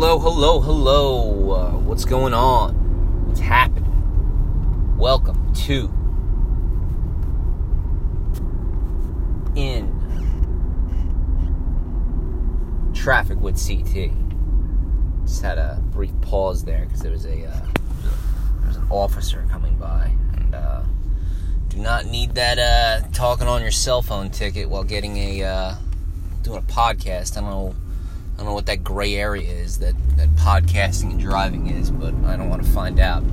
hello, hello, hello. Uh, what's going on? What's happening? Welcome to In Traffic with CT. Just had a brief pause there because there was a uh, there was an officer coming by, and uh, do not need that uh, talking on your cell phone ticket while getting a uh, doing a podcast. I don't know I don't know what that gray area is that, that podcasting and driving is, but I don't want to find out.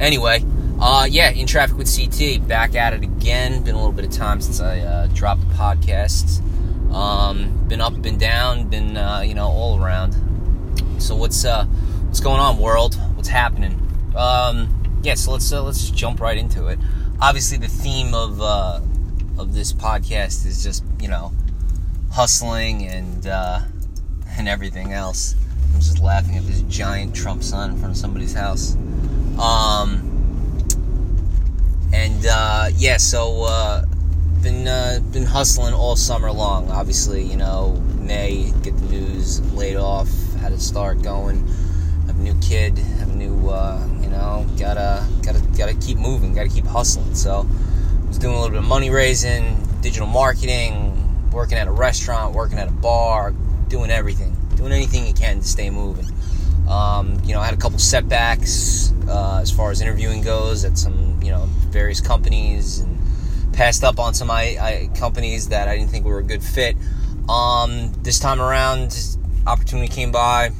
Anyway, uh, yeah, in traffic with CT, back at it again. Been a little bit of time since I uh, dropped the podcast. Um, been up, been down, been uh, you know all around. So what's uh, what's going on, world? What's happening? Um, yeah, so let's uh, let's jump right into it. Obviously, the theme of uh, of this podcast is just you know hustling and uh, and everything else. I'm just laughing at this giant Trump sign in front of somebody's house. Um, and uh, yeah, so uh, been uh, been hustling all summer long. Obviously, you know, May get the news laid off, had to start going. Have a new kid, have a new, uh, you know, gotta gotta gotta keep moving, gotta keep hustling. So, I was doing a little bit of money raising, digital marketing, working at a restaurant, working at a bar, doing everything, doing anything you can to stay moving. Um, you know, I had a couple setbacks uh, as far as interviewing goes at some, you know, various companies and passed up on some I, I, companies that I didn't think were a good fit. Um, this time around, opportunity came by,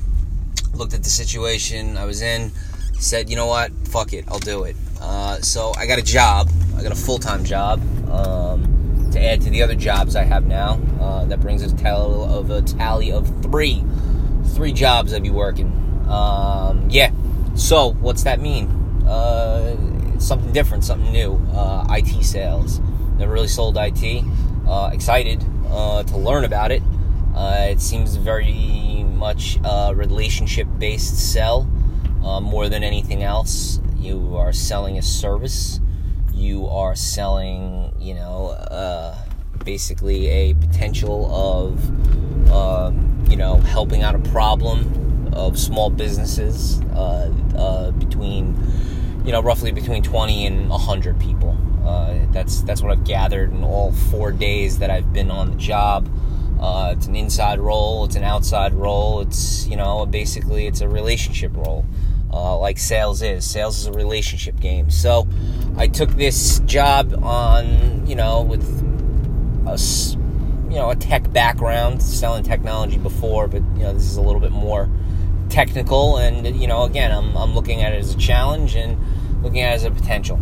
looked at the situation I was in, said, you know what, fuck it, I'll do it. Uh, so I got a job, I got a full time job. Um, to add to the other jobs I have now. Uh, that brings us a tally of a tally of three, three jobs I'd be working. Um, yeah. So what's that mean? Uh, something different, something new. Uh, IT sales. Never really sold IT. Uh, excited uh, to learn about it. Uh, it seems very much a relationship-based sell more than anything else. You are selling a service you are selling, you know, uh, basically a potential of, um, you know, helping out a problem of small businesses uh, uh, between, you know, roughly between 20 and 100 people. Uh, that's that's what I've gathered in all four days that I've been on the job. Uh, it's an inside role, it's an outside role, it's you know basically it's a relationship role uh, like sales is. Sales is a relationship game. So I took this job on, you know, with a, you know, a tech background, selling technology before, but, you know, this is a little bit more technical. And, you know, again, I'm, I'm looking at it as a challenge and looking at it as a potential.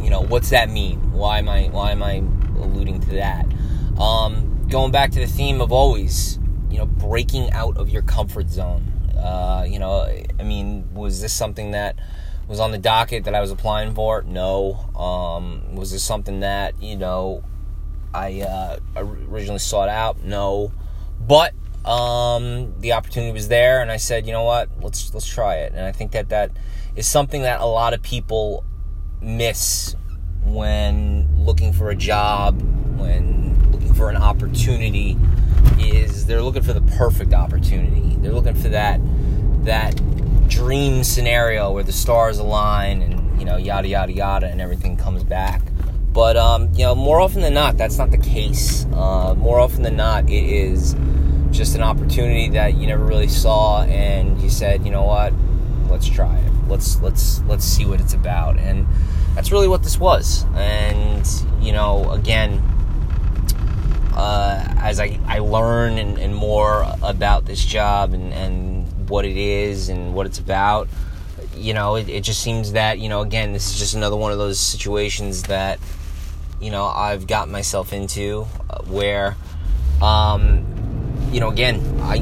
You know, what's that mean? Why am I, why am I alluding to that? Um, going back to the theme of always, you know, breaking out of your comfort zone uh, you know, I mean, was this something that was on the docket that I was applying for? No. Um, was this something that you know I uh, originally sought out? No. But um, the opportunity was there, and I said, you know what, let's let's try it. And I think that that is something that a lot of people miss when looking for a job, when looking for an opportunity is they're looking for the perfect opportunity. They're looking for that that dream scenario where the stars align and you know yada yada yada and everything comes back. But um, you know, more often than not, that's not the case. Uh, more often than not, it is just an opportunity that you never really saw, and you said, you know what, let's try it. Let's let's let's see what it's about, and that's really what this was. And you know, again, uh, as I, I learn and, and, more about this job and, and what it is and what it's about, you know, it, it, just seems that, you know, again, this is just another one of those situations that, you know, I've got myself into uh, where, um, you know, again, I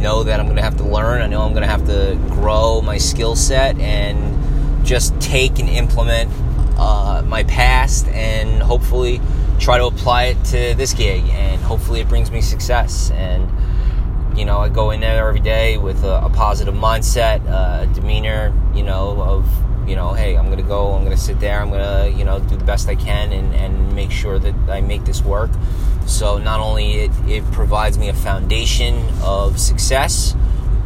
know that I'm going to have to learn. I know I'm going to have to grow my skill set and just take and implement uh, my past and hopefully try to apply it to this gig and hopefully it brings me success. And you know i go in there every day with a, a positive mindset uh, a demeanor you know of you know hey i'm gonna go i'm gonna sit there i'm gonna you know do the best i can and, and make sure that i make this work. So not only it, it provides me a foundation of success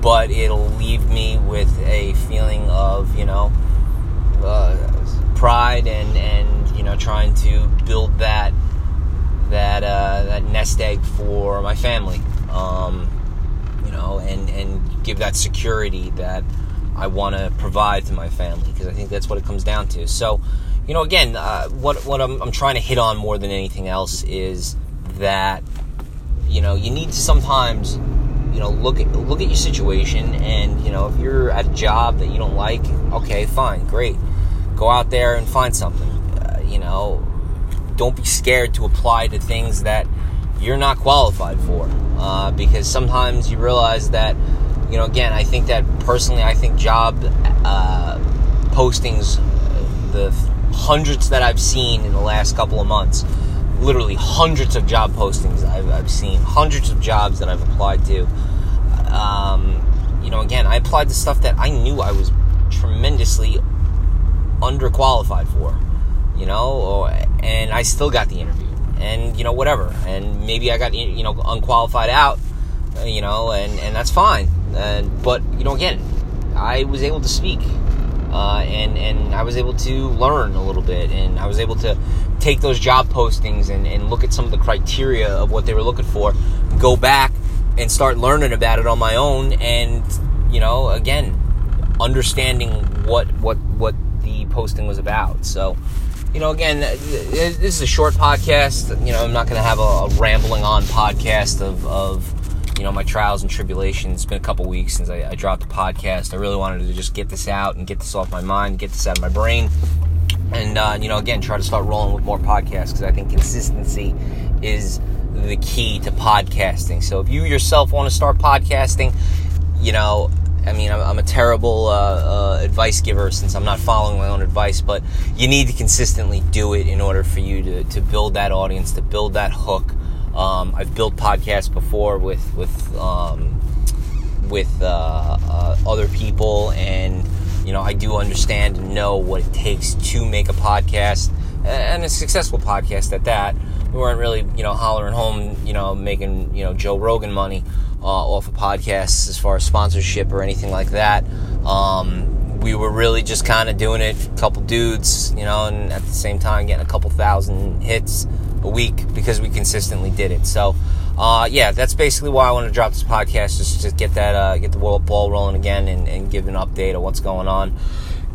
but it'll leave me with a feeling of you know uh, pride and and you know trying to build that that uh, that nest egg for my family. Um, you know and and give that security that I want to provide to my family because I think that's what it comes down to. So you know again uh, what what I'm, I'm trying to hit on more than anything else is that you know you need to sometimes you know look at look at your situation and you know if you're at a job that you don't like okay fine great. Go out there and find something you know don't be scared to apply to things that you're not qualified for uh, because sometimes you realize that you know again i think that personally i think job uh, postings the hundreds that i've seen in the last couple of months literally hundreds of job postings I've, I've seen, hundreds of jobs that I've applied to. Um, you know, again, I applied to stuff that I knew I was tremendously underqualified for, you know, or, and I still got the interview. And, you know, whatever. And maybe I got, you know, unqualified out, you know, and, and that's fine. And, but, you know, again, I was able to speak uh, and and I was able to learn a little bit, and I was able to take those job postings and, and look at some of the criteria of what they were looking for, go back and start learning about it on my own, and you know, again, understanding what what what the posting was about. So, you know, again, this is a short podcast. You know, I'm not going to have a, a, rambling on podcast of, of you know my trials and tribulations. It's been a couple weeks since I, I, dropped the podcast. I really wanted to just get this out and get this off my mind, get this out of my brain, and uh, you know again try to start rolling with more podcasts because I think consistency is the key to podcasting. So if you yourself want to start podcasting, you know. I mean, I'm, I'm a terrible uh, uh, advice giver since I'm not following my own advice, but you need to consistently do it in order for you to, to build that audience, to build that hook, um, I've built podcasts before with with um, with uh, uh, other people, and you know I do understand and know what it takes to make a podcast and a successful podcast at that. We weren't really you know hollering home, you know, making you know Joe Rogan money uh, off of podcasts as far as sponsorship or anything like that. Um, we were really just kind of doing it, a couple dudes, you know, and at the same time getting a couple thousand hits a week because we consistently did it. So, uh, yeah, that's basically why I want to drop this podcast, just to get that, uh, get the ball rolling again and, and give an update of what's going on.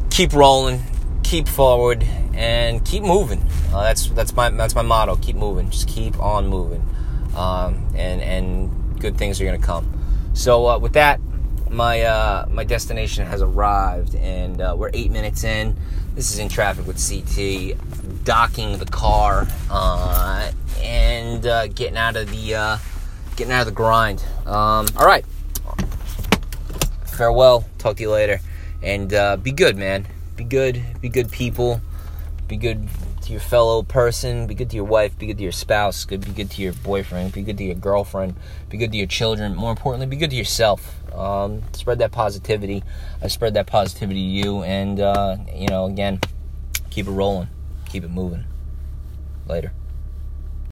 Keep rolling, keep forward, and keep moving. Uh, that's that's my that's my motto. Keep moving. Just keep on moving, um, and and good things are gonna come. So uh, with that, my uh, my destination has arrived, and uh, we're eight minutes in. This is in traffic with CT, docking the car uh, and uh, getting out of the uh, getting out of the grind. Um, all right, farewell. Talk to you later, and be good, man. Be good. Be good people. Be good to your fellow person. Be good to your wife. Be good to your spouse. Good. Be good to your boyfriend. Be good to your girlfriend. Be good to your children. More importantly, be good to yourself. Um, spread that positivity. I spread that positivity to you, and uh, you know, again, keep it rolling, keep it moving. Later.